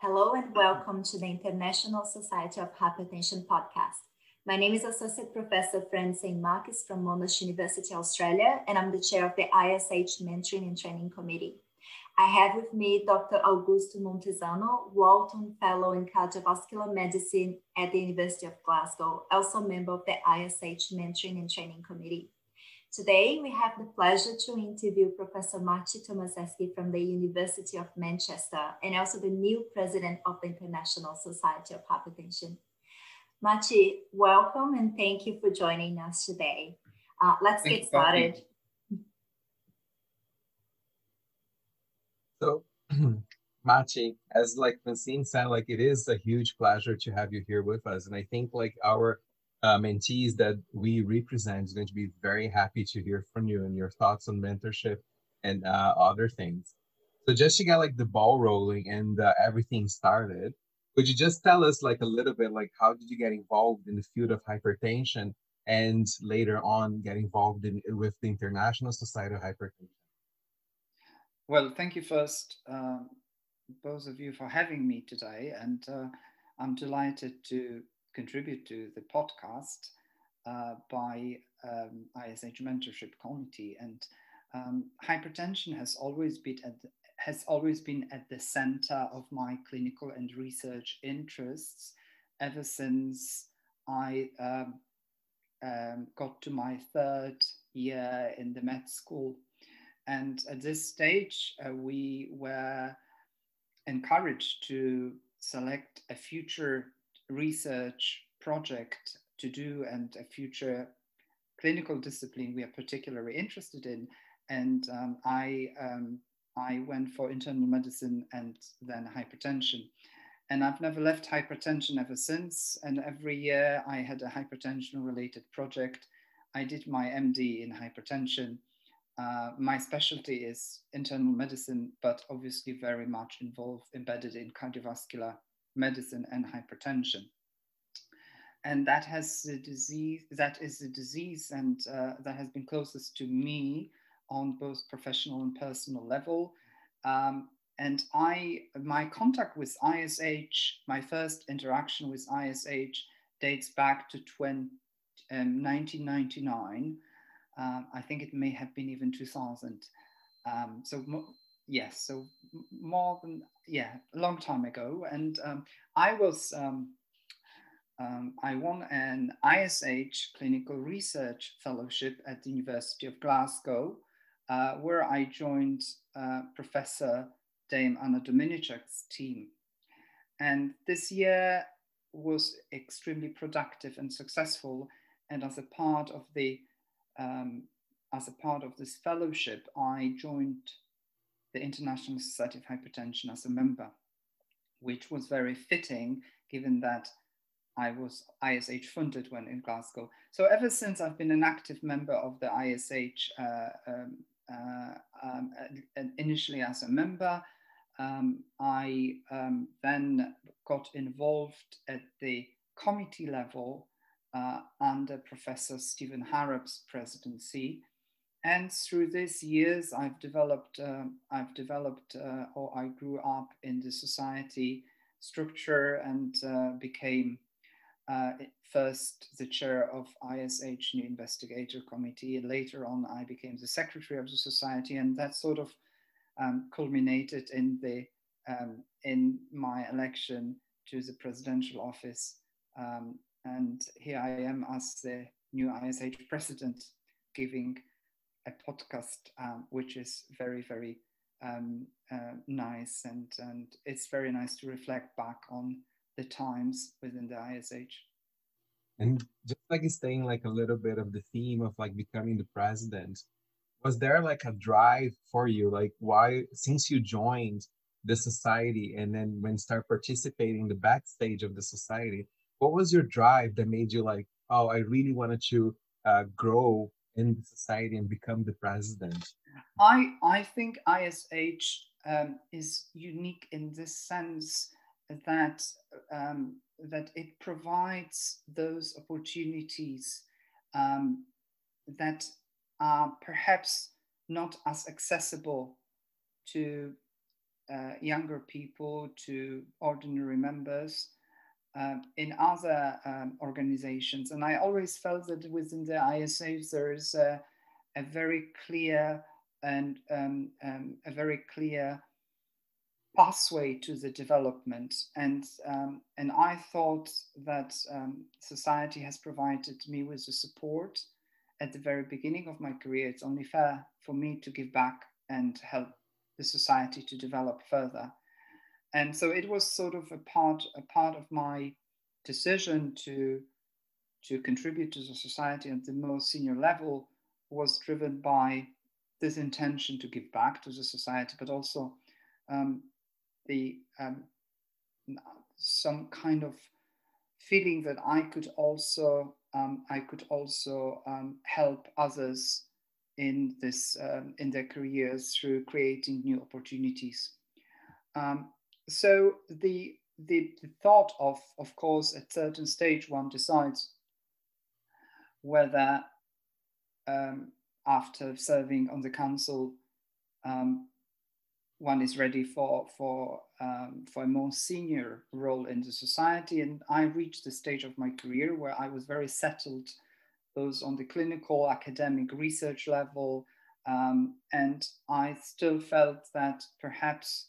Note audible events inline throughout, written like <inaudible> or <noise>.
Hello and welcome to the International Society of Hypertension podcast. My name is Associate Professor Fran Francine Marques from Monash University, Australia, and I'm the chair of the ISH Mentoring and Training Committee. I have with me Dr. Augusto Montezano, Walton Fellow in Cardiovascular Medicine at the University of Glasgow, also member of the ISH Mentoring and Training Committee. Today, we have the pleasure to interview Professor Maciej Tomaszewski from the University of Manchester and also the new president of the International Society of Hypertension. Maciej, welcome and thank you for joining us today. Uh, let's get started. So, <clears throat> Maciej, as like Francine said, like it is a huge pleasure to have you here with us. And I think like our uh, mentees that we represent is going to be very happy to hear from you and your thoughts on mentorship and uh, other things. So just to get like the ball rolling and uh, everything started, could you just tell us like a little bit like how did you get involved in the field of hypertension and later on get involved in with the International Society of Hypertension? Well, thank you first, uh, both of you, for having me today, and uh, I'm delighted to contribute to the podcast uh, by um, ISH Mentorship Committee. And um, hypertension has always been at the, has always been at the center of my clinical and research interests ever since I um, um, got to my third year in the med school. And at this stage, uh, we were encouraged to select a future research project to do and a future clinical discipline we are particularly interested in. And um, I, um, I went for internal medicine and then hypertension. And I've never left hypertension ever since. And every year I had a hypertension related project. I did my MD in hypertension. Uh, my specialty is internal medicine, but obviously very much involved, embedded in cardiovascular medicine and hypertension. And that has the disease, that is the disease and uh, that has been closest to me on both professional and personal level. Um, and I, my contact with ISH, my first interaction with ISH dates back to 20, um, 1999. Um, I think it may have been even 2000. Um, so yes, so more than yeah, a long time ago. And um, I was um, um, I won an ISH clinical research fellowship at the University of Glasgow, uh, where I joined uh, Professor Dame Anna Dominiczak's team. And this year was extremely productive and successful. And as a part of the um, as a part of this fellowship, I joined the International Society of Hypertension as a member, which was very fitting given that I was ISH funded when in Glasgow. So ever since I've been an active member of the ISH, uh, um, uh, um, initially as a member, um, I um, then got involved at the committee level uh, under Professor Stephen Harrap's presidency. And through these years, I've developed, um, I've developed, uh, or I grew up in the society structure and uh, became uh, first the chair of ISH New Investigator Committee, and later on I became the secretary of the society, and that sort of um, culminated in the um, in my election to the presidential office. Um, and here I am as the new ISH president, giving a podcast, um, which is very, very um, uh, nice, and and it's very nice to reflect back on the times within the ISH. And just like staying like a little bit of the theme of like becoming the president, was there like a drive for you? Like why since you joined the society and then when start participating the backstage of the society, what was your drive that made you like, oh, I really wanted to uh, grow in the society and become the president? I I think ISH um, is unique in this sense that um, that it provides those opportunities um, that are perhaps not as accessible to uh, younger people to ordinary members um, in other um, organizations. And I always felt that within the ISH there is a, a very clear and um, um, a very clear pathway to the development. And, um, and I thought that um, society has provided me with the support at the very beginning of my career. It's only fair for me to give back and help the society to develop further. And so it was sort of a part, a part of my decision to, to contribute to the society at the most senior level was driven by this intention to give back to the society, but also um, the um, some kind of feeling that I could also um, I could also um, help others in this um, in their careers through creating new opportunities. So the, the the thought of of course at certain stage one decides whether um, after serving on the council um, one is ready for for um, for a more senior role in the society. And I reached the stage of my career where I was very settled, both on the clinical, academic, research level, um, and I still felt that perhaps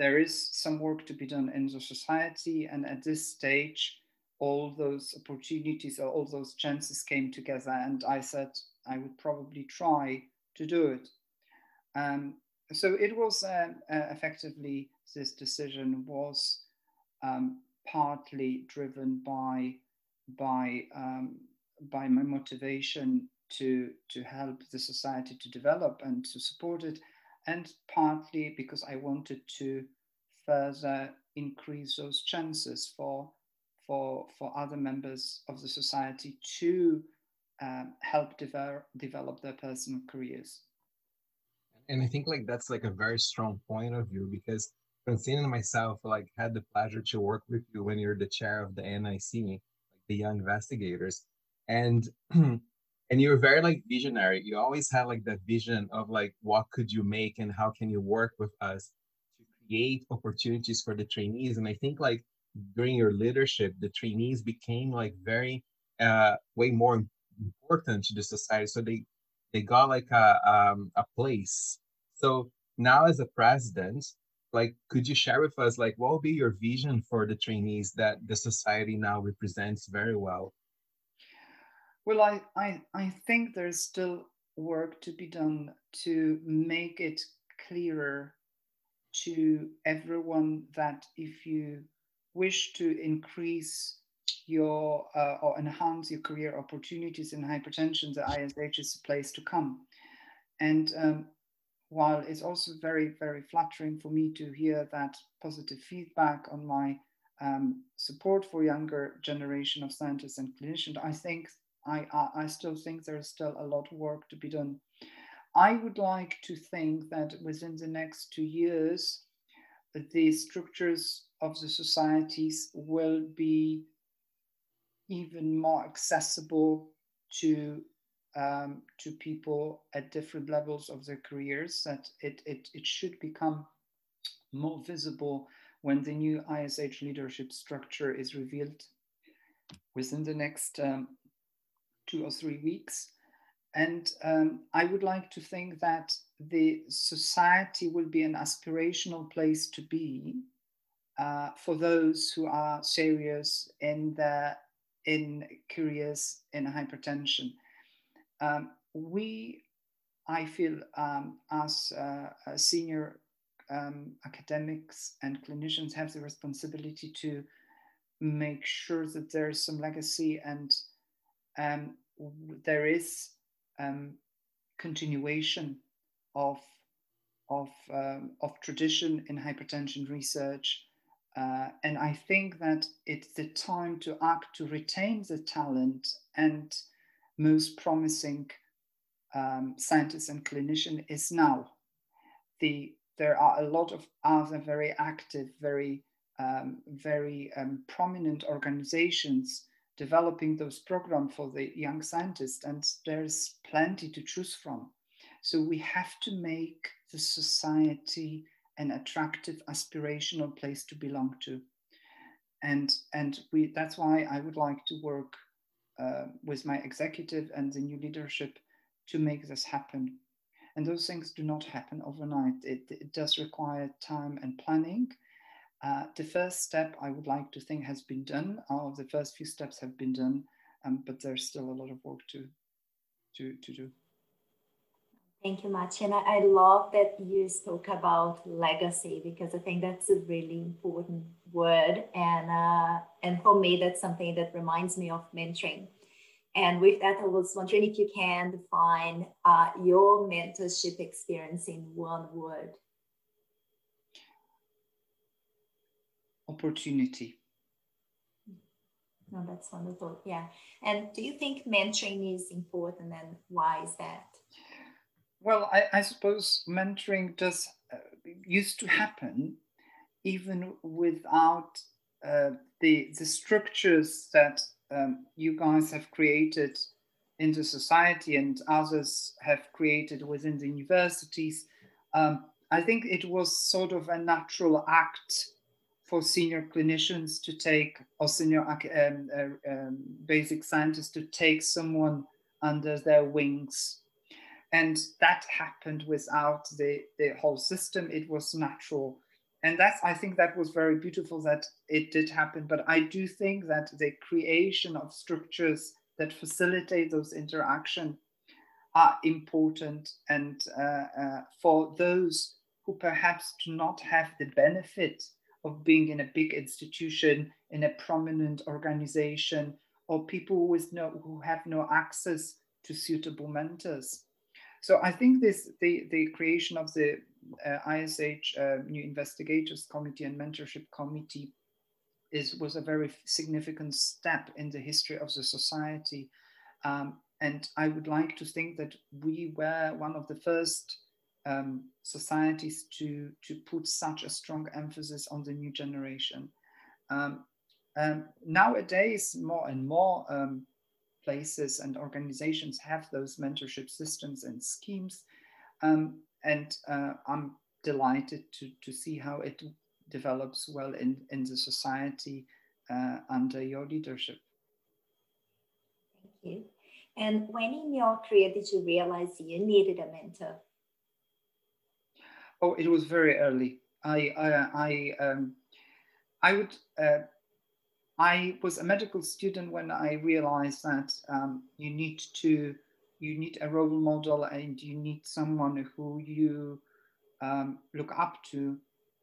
there is some work to be done in the society. And at this stage, all those opportunities or all those chances came together, and I said I would probably try to do it. Um, so it was uh, uh, effectively this decision was um, partly driven by by um, by my motivation to to help the society to develop and to support it, and partly because I wanted to further increase those chances for for for other members of the society to um, help develop develop their personal careers. And I think like that's like a very strong point of view because Francine and myself like had the pleasure to work with you when you're the chair of the NIC, like the Young Investigators, and <clears throat> and you were very like visionary. You always had like that vision of like what could you make and how can you work with us to create opportunities for the trainees. And I think like during your leadership, the trainees became like very uh way more important to the society. So they they got like a um, a place. So now as a president, like could you share with us like what will be your vision for the trainees that the society now represents very well? Well, I, I, I think there's still work to be done to make it clearer to everyone that if you wish to increase your uh, or enhance your career opportunities in hypertension, the ISH is a place to come. And um, while it's also very, very flattering for me to hear that positive feedback on my um, support for younger generation of scientists and clinicians, I think I, I, I still think there's still a lot of work to be done. I would like to think that within the next two years, the structures of the societies will be even more accessible to um, to people at different levels of their careers that it, it, it should become more visible when the new ISH leadership structure is revealed within the next um, two or three weeks. And um, I would like to think that the society will be an aspirational place to be uh, for those who are serious in their in careers in hypertension. Um, we, I feel, um, as uh, senior um, academics and clinicians, have the responsibility to make sure that there is some legacy and um, there is um, continuation of of um, of tradition in hypertension research uh, and I think that it's the time to act to retain the talent and most promising um, scientists and clinicians is now. The, there are a lot of other very active, very, um, very um, prominent organizations developing those programs for the young scientists, and there's plenty to choose from. So we have to make the society an attractive, aspirational place to belong to. And, and we, that's why I would like to work uh, with my executive and the new leadership to make this happen. And those things do not happen overnight. It, it does require time and planning. Uh, the first step I would like to think has been done, or the first few steps have been done, um, but there's still a lot of work to, to, to do. Thank you, Martin. I love that you spoke about legacy because I think that's a really important word, and uh, and for me, that's something that reminds me of mentoring. And with that, I was wondering if you can define uh, your mentorship experience in one word. Opportunity. No, that's wonderful. Yeah. And do you think mentoring is important and why is that? Well, I, I suppose mentoring does uh, used to happen even without uh, the the structures that um, you guys have created in the society and others have created within the universities. Um, I think it was sort of a natural act for senior clinicians to take, or senior um, uh, um, basic scientists to take someone under their wings. And that happened without the, the whole system. It was natural. And that's i think that was very beautiful that it did happen. But i do think that the creation of structures that facilitate those interaction are important. And uh, uh, for those who perhaps do not have the benefit of being in a big institution in a prominent organization or people with no who have no access to suitable mentors so I think this the, the creation of the uh, ISH uh, New Investigators Committee and Mentorship Committee is was a very significant step in the history of the society. Um, and I would like to think that we were one of the first um, societies to, to put such a strong emphasis on the new generation. Um, um nowadays, more and more um, places and organizations have those mentorship systems and schemes. Um, and uh, I'm delighted to, to see how it develops well in, in the society uh, under your leadership. Thank you. And when in your career did you realize you needed a mentor? Oh, it was very early. I I I, um, I would uh, I was a medical student when I realized that um, you need to you need a role model and you need someone who you um, look up to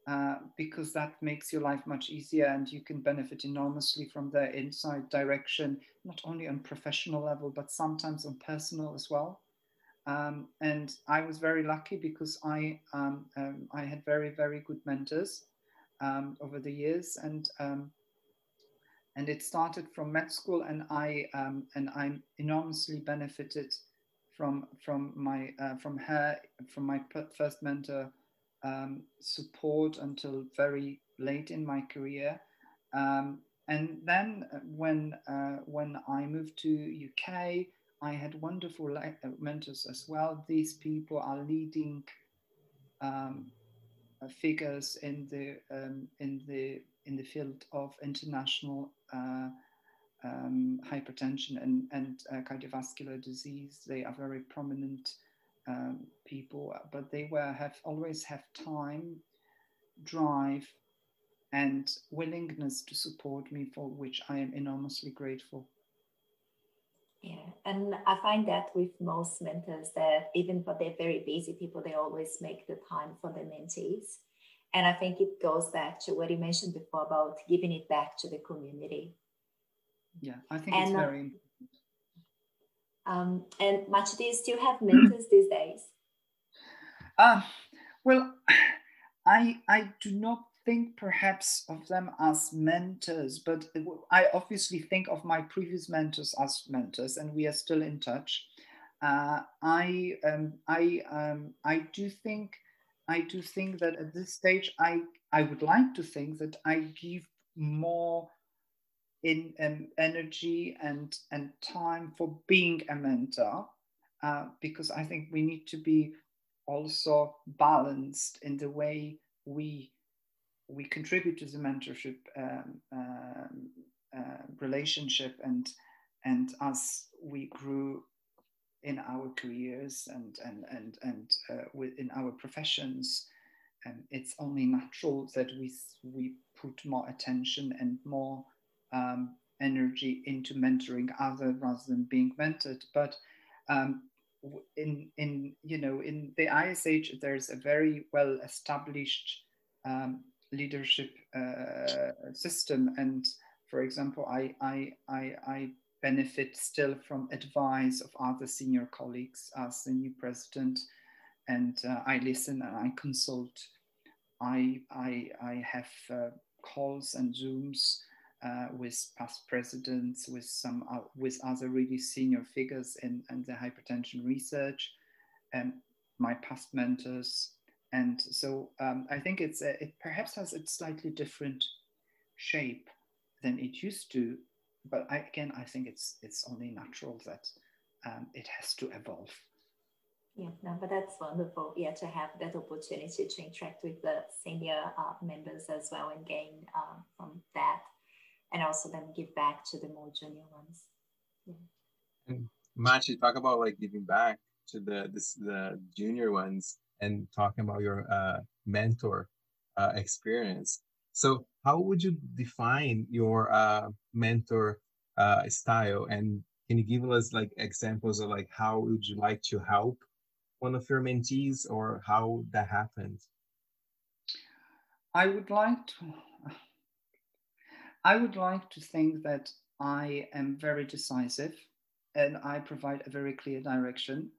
uh, because that makes your life much easier and you can benefit enormously from their inside direction, not only on professional level, but sometimes on personal as well. Um, and I was very lucky because I, um, um I had very, very good mentors um, over the years. And um, and it started from med school and i um, and i enormously benefited from from my uh, from her from my first mentor support until very late in my career and then when uh, when i moved to uk i had wonderful uh, mentors as well these people are leading um, uh, figures in the um, in the in the field of international uh, um, hypertension and, and uh, cardiovascular disease. They are very prominent um, people, but they were have always have time, drive, and willingness to support me, for which I am enormously grateful. Yeah, and I find that with most mentors that even for they're very busy people, they always make the time for their mentees. And I think it goes back to what you mentioned before about giving it back to the community. Yeah, I think and, it's uh, very important. Um, and much do you still have mentors these days? Uh, well, <sighs> I I do not think perhaps of them as mentors, but I obviously think of my previous mentors as mentors, and we are still in touch. Uh, I um, I um, I do think I do think that at this stage, I, I would like to think that I give more in um, energy and, and time for being a mentor, uh, because I think we need to be also balanced in the way we we contribute to the mentorship um, um, uh, relationship and and as we grew in our careers and and and and uh, within our professions um, it's only natural that we we put more attention and more um, energy into mentoring other rather than being mentored. But um, in in you know in the ISH there's a very well established um, leadership uh, system and for example I, I I I benefit still from advice of other senior colleagues as the new president and uh, I listen and I consult I I I have uh, calls and zooms uh, with past presidents, with some uh, with other really senior figures in, in the hypertension research, and my past mentors. And so um, I think it's a, it perhaps has a slightly different shape than it used to, but I, again I think it's it's only natural that um, it has to evolve. Yeah, no, but that's wonderful. Yeah, to have that opportunity to interact with the senior uh, members as well and gain uh, from that and also then give back to the more junior ones. Yeah. And Maciej, talk about like giving back to the this, the junior ones and talking about your uh, mentor uh, experience. So, how would you define your uh, mentor uh, style? And can you give us like examples of like how would you like to help one of your mentees, or how that happened? I would like to I would like to think that I am very decisive and I provide a very clear direction.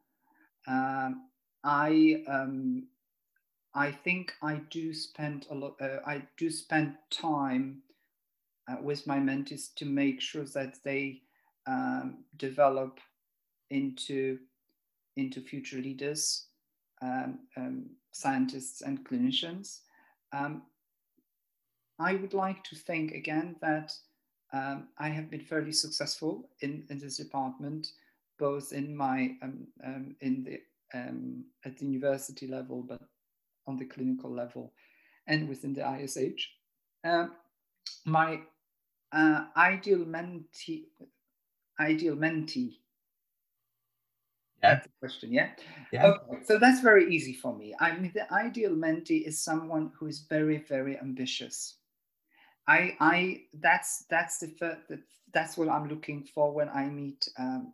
Um, I um, I think I do spend a lot. Uh, I do spend time uh, with my mentees to make sure that they um, develop into into future leaders, um, um, scientists, and clinicians. Um, I would like to think again that um, I have been fairly successful in, in this department, both in my um, in the um, at the university level, but on the clinical level, and within the ISH. Um, my uh, ideal mentee, ideal mentee. Yeah. That's the question, yeah? Yeah. Okay, so that's very easy for me. I mean, the ideal mentee is someone who is very, very ambitious I, I that's that's the first, that's what I'm looking for when I meet um,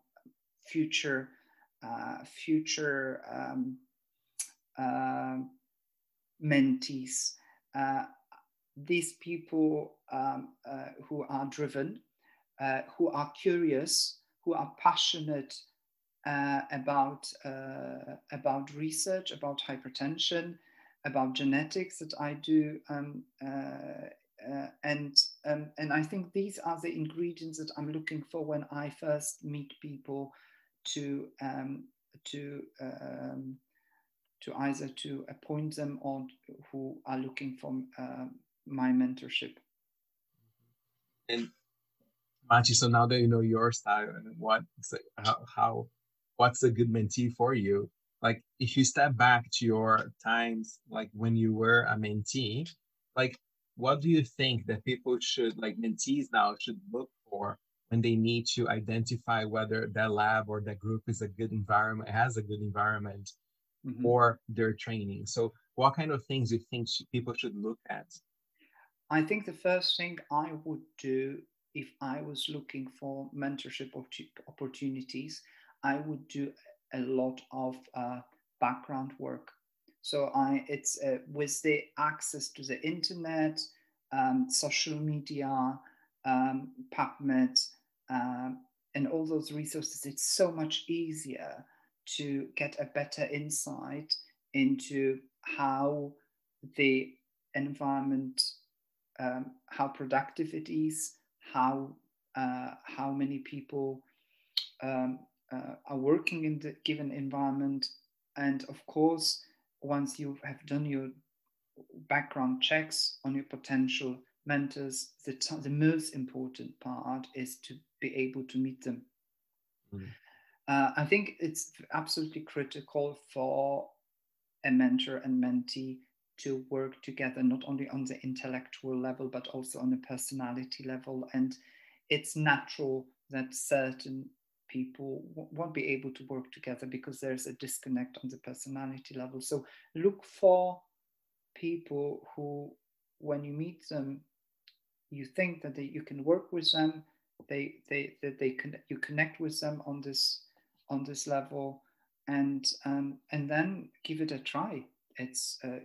future uh, future um, uh, mentees. Uh, these people um, uh, who are driven, who are curious, who are passionate about about research, about hypertension, about genetics that I do um, uh, and um, and I think these are the ingredients that I'm looking for when I first meet people to um, to um, to either to appoint them or who are looking for uh, my mentorship. And Maciej, so now that you know your style and what how, how what's a good mentee for you, like if you step back to your times, like when you were a mentee, like what do you think that people should like mentees now should look for when they need to identify whether that lab or that group is a good environment has a good environment mm-hmm. for their training. So what kind of things do you think people should look at? I think the first thing i would do if i was looking for mentorship opportunities i would do a lot of uh, background work. So I, it's uh, with the access to the internet, um, social media, um, PubMed, um, and all those resources, it's so much easier to get a better insight into how the environment, um, how productive it is, how uh, how many people um, uh, are working in the given environment, and of course once you have done your background checks on your potential mentors, the, t- the most important part is to be able to meet them. Mm. Uh, I think it's absolutely critical for a mentor and mentee to work together, not only on the intellectual level, but also on a personality level. And it's natural that certain people won't be able to work together because there's a disconnect on the personality level. So look for people who, when you meet them, you think that they, you can work with them, they they that they can you connect with them on this on this level, and um, and then give it a try. It's uh,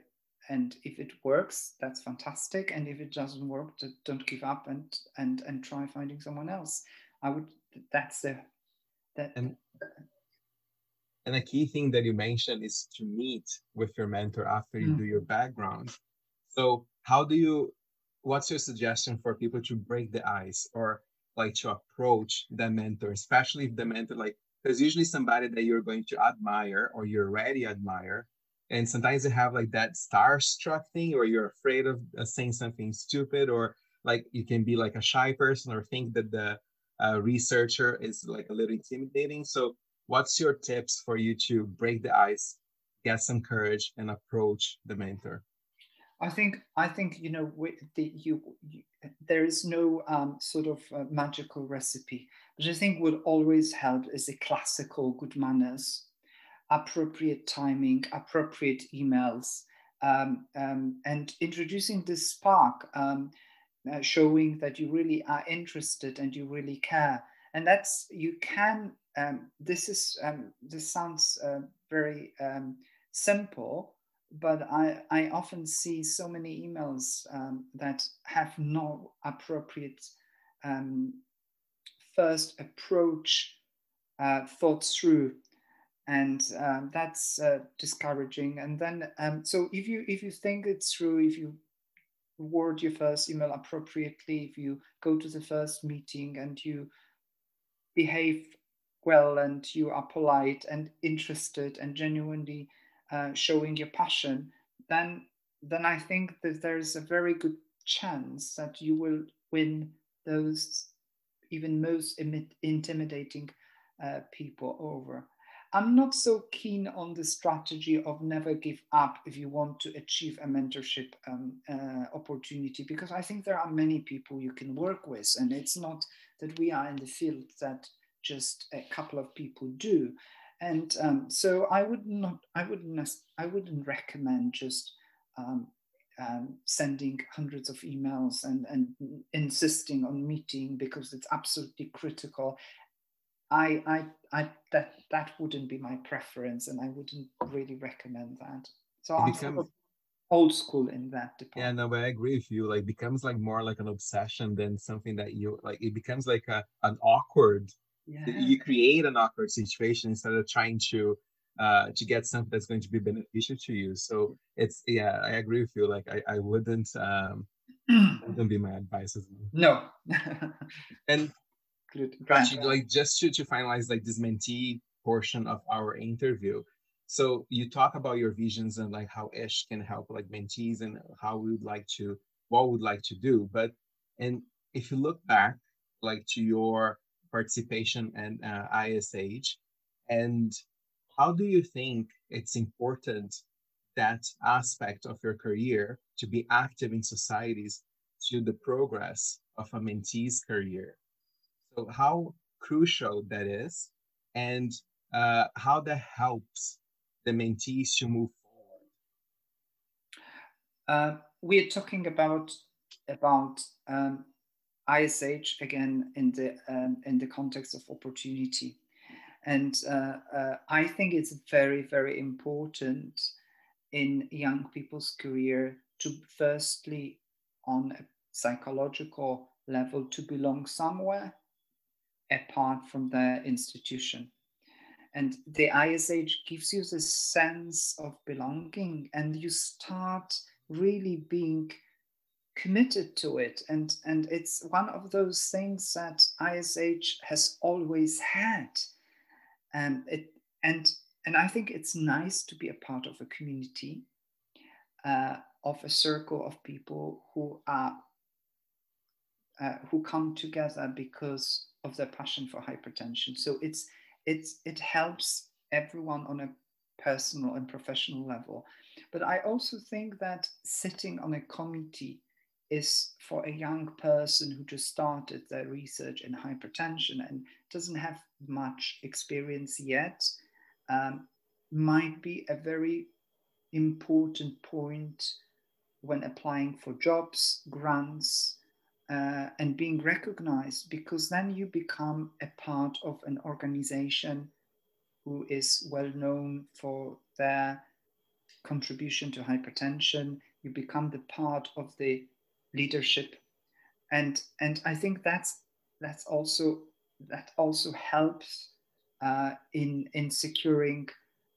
and if it works, that's fantastic. And if it doesn't work, don't give up and and and try finding someone else. I would. That's the that. And, and a key thing that you mentioned is to meet with your mentor after you mm. do your background. So how do you? What's your suggestion for people to break the ice or like to approach the mentor, especially if the mentor like there's usually somebody that you're going to admire or you already admire. And sometimes you have like that starstruck thing or you're afraid of uh, saying something stupid or like you can be like a shy person or think that the uh, researcher is like a little intimidating. So what's your tips for you to break the ice get some courage and approach the mentor i think i think you know the, you, you, there is no um, sort of uh, magical recipe but i think what always help is a classical good manners appropriate timing, appropriate emails, um, um, and introducing this spark, um, uh, showing that you really are interested and you really care. And that's you can. Um, this is um, this sounds uh, very simple, but I I often see so many emails that have no appropriate first approach uh, thought through and um, that's uh, discouraging. And then, um, so if you if you think it through, if you word your first email appropriately, if you go to the first meeting and you behave well and you are polite and interested and genuinely uh, showing your passion, then then I think that there's a very good chance that you will win those even most intimidating uh, people over. I'm not so keen on the strategy of never give up if you want to achieve a mentorship um, uh, opportunity, because I think there are many people you can work with, and it's not that we are in the field that just a couple of people do. And um, so I would not, I wouldn't, I wouldn't recommend just um, um, sending hundreds of emails and, and insisting on meeting because it's absolutely critical. I, I, I, that that wouldn't be my preference, and I wouldn't really recommend that. So it I'm becomes, sort of old school in that department. Yeah, no, but I agree with you. Like, becomes like more like an obsession than something that you like. It becomes like a an awkward. Yeah. You create an awkward situation instead of trying to uh, to get something that's going to be beneficial to you. So it's yeah, I agree with you. Like I, I wouldn't um <clears throat> wouldn't be my advice as well. No. <laughs> and <laughs> Actually, like just to, to finalize like this mentee portion of our interview. So you talk about your visions and like how ISH can help like mentees and how we would like to, what we would like to do. But and if you look back like to your participation and uh, ISH, and how do you think it's important that aspect of your career to be active in societies to the progress of a mentee's career? So how crucial that is and uh, how that helps the mentees to move forward. Uh, we're talking about about um, ISH again in the um, in the context of opportunity, and uh, uh, I think it's very very important in young people's career to firstly on a psychological level to belong somewhere apart from the institution. And the ISH gives you this sense of belonging, and you start really being committed to it. And, and it's one of those things that ISH has always had. And, it, and, and I think it's nice to be a part of a community, uh, of a circle of people who are uh, who come together because of their passion for hypertension. So it's it's it helps everyone on a personal and professional level. But I also think that sitting on a committee is for a young person who just started their research in hypertension and doesn't have much experience yet, um, might be a very important point when applying for jobs, grants, uh, and being recognized, because then you become a part of an organization who is well known for their contribution to hypertension. You become the part of the leadership, and and I think that's that's also that also helps uh, in in securing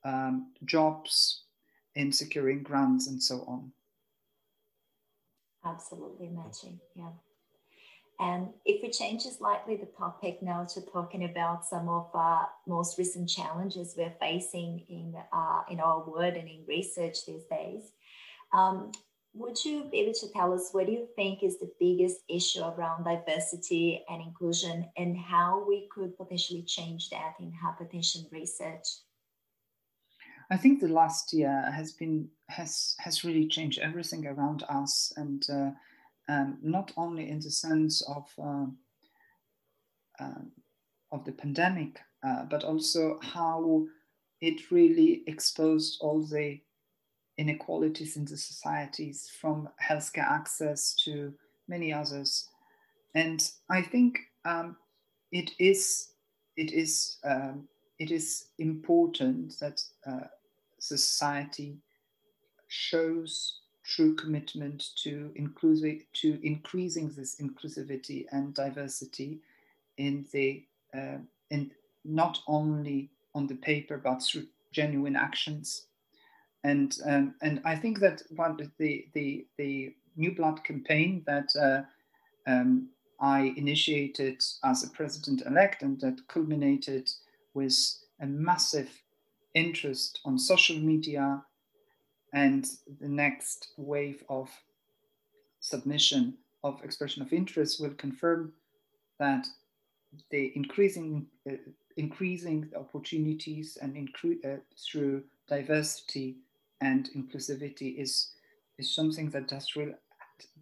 um, jobs, in securing grants, and so on. Absolutely matching, yeah. And if we change slightly the topic now to talking about some of our most recent challenges we're facing in uh, in our world and in research these days, um, would you be able to tell us what do you think is the biggest issue around diversity and inclusion, and how we could potentially change that in hypertension research? I think the last year has been has has really changed everything around us, and uh, um, not only in the sense of uh, uh, of the pandemic, uh, but also how it really exposed all the inequalities in the societies, from healthcare access to many others. And I think um, it is it is um, it is important that uh, society shows true commitment to inclusive to increasing this inclusivity and diversity in the uh, in not only on the paper but through genuine actions and um, and I think that one the the the new blood campaign that uh, um, I initiated as a president elect and that culminated with a massive interest on social media and the next wave of submission of expression of interest will confirm that the increasing uh, increasing opportunities and incre- uh, through diversity and inclusivity is is something that does real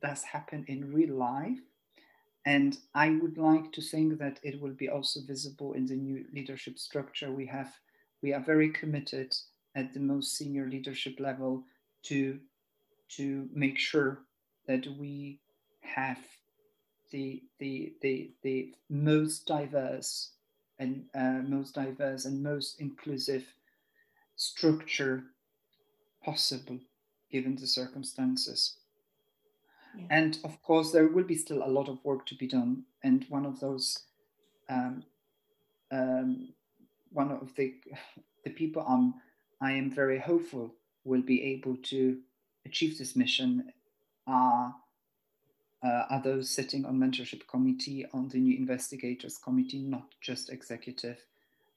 does happen in real life. And i would like to think that it will be also visible in the new leadership structure we have. We are very committed at the most senior leadership level to to make sure that we have the the the, the most diverse and uh, most diverse and most inclusive structure possible given the circumstances. Yeah. And of course, there will be still a lot of work to be done. And one of those, um, um, one of the the people I'm, I am very hopeful will be able to achieve this mission are uh, are those sitting on mentorship committee on the new investigators committee, not just executive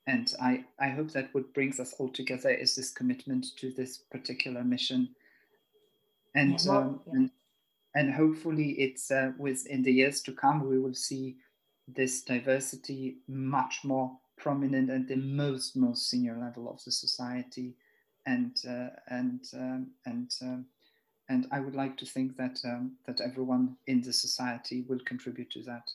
and I, I hope that what brings us all together is this commitment to this particular mission. And, yeah, well, um, yeah. and, and hopefully it's uh, within the years to come, we will see this diversity much more prominent at the most, most senior level of the society. And, uh, and, um, and, um, and I would like to think that, um, that everyone in the society will contribute to that.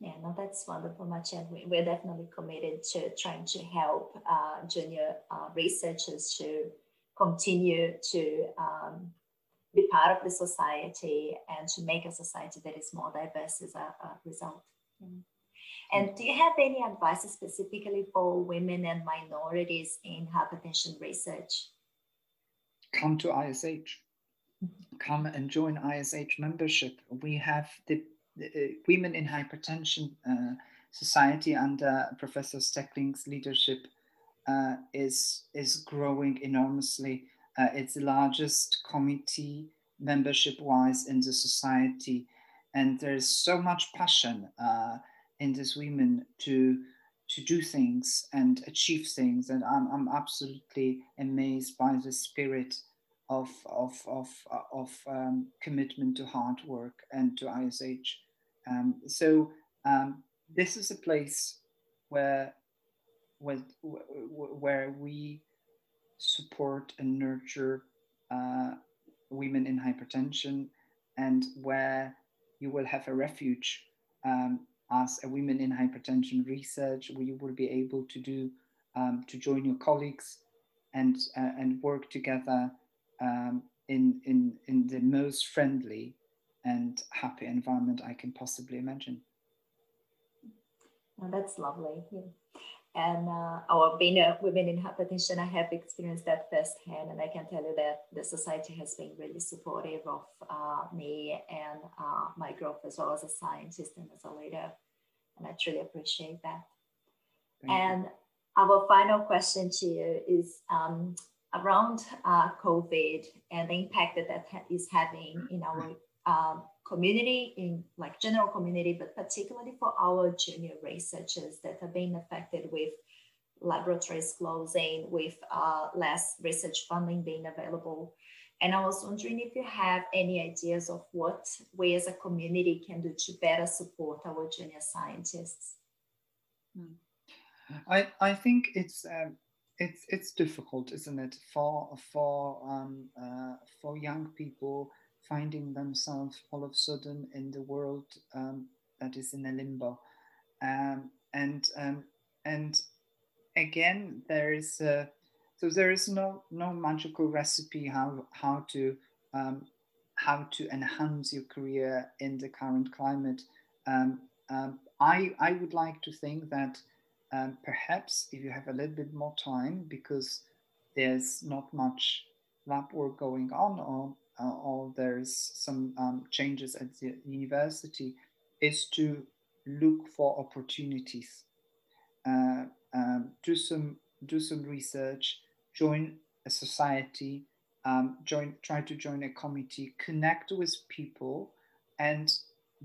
Yeah, no, that's wonderful, Marcia. We, are definitely committed to trying to help uh, junior uh, researchers to continue to um, be part of the society and to make a society that is more diverse as a, a result. And do you have any advice specifically for women and minorities in hypertension research? Come to ISH. Come and join ISH membership. We have the women in Hypertension uh, Society under Professor Steckelings' leadership uh, is, is growing enormously. it's the largest committee membership wise in the society. And there's so much passion in these women to to do things and achieve things and i'm, I'm absolutely amazed by the spirit of of of of um, commitment to hard work and to ISH. Um, so um, this is a place where where where we support and nurture uh, women in hypertension and where you will have a refuge um, as a women in hypertension research where you will be able to do um, to join your colleagues and uh, and work together um, in in in the most friendly and happy environment I can possibly imagine. Oh, that's lovely. Yeah. And uh, our being a women in hypertension, I have experienced that firsthand, and I can tell you that the society has been really supportive of uh, me and uh, my growth as well as a scientist and as a leader, and I truly appreciate that. Thank and you. our final question to you is um, around uh, COVID and the impact that that is having in our um, community, in like general community, but particularly for our junior researchers that are being affected with laboratories closing, with uh, less research funding being available. And I was wondering if you have any ideas of what we as a community can do to better support our junior scientists. Hmm. I, I think it's um, it's it's difficult, isn't it, for for um, uh, for young people finding themselves all of a sudden in the world um, that is in a limbo. Um, and um, and again, there is a, so there is no no magical recipe how how to um, how to enhance your career in the current climate. Um, I I would like to think that perhaps if you have a little bit more time because there's not much lab work going on or uh, or there's some um, changes at the university, is to look for opportunities, uh, um, do some do some research, join a society, um, join try to join a committee, connect with people, and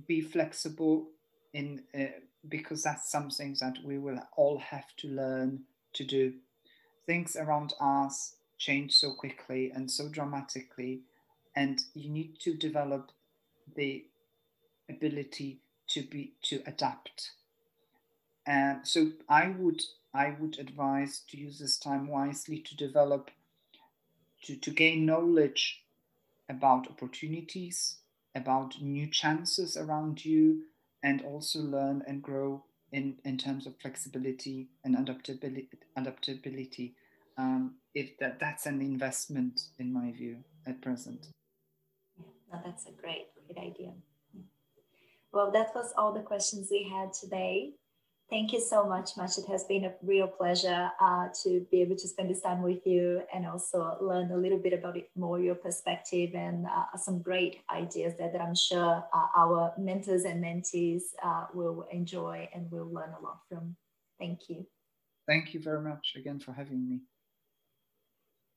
be flexible in uh, because that's something that we will all have to learn to do. Things around us change so quickly and so dramatically and you need to develop the ability to be to adapt and so i would i would advise to use this time wisely to develop to, to gain knowledge about opportunities about new chances around you and also learn and grow in, in terms of flexibility and adaptability adaptability um, if that, that's an investment in my view at present that's a great, great idea. Well, that was all the questions we had today. Thank you so much, Maciej. It has been a real pleasure uh, to be able to spend this time with you and also learn a little bit about it more, your perspective, and uh, some great ideas that, that I'm sure uh, our mentors and mentees uh, will enjoy and will learn a lot from. Thank you. Thank you very much again for having me.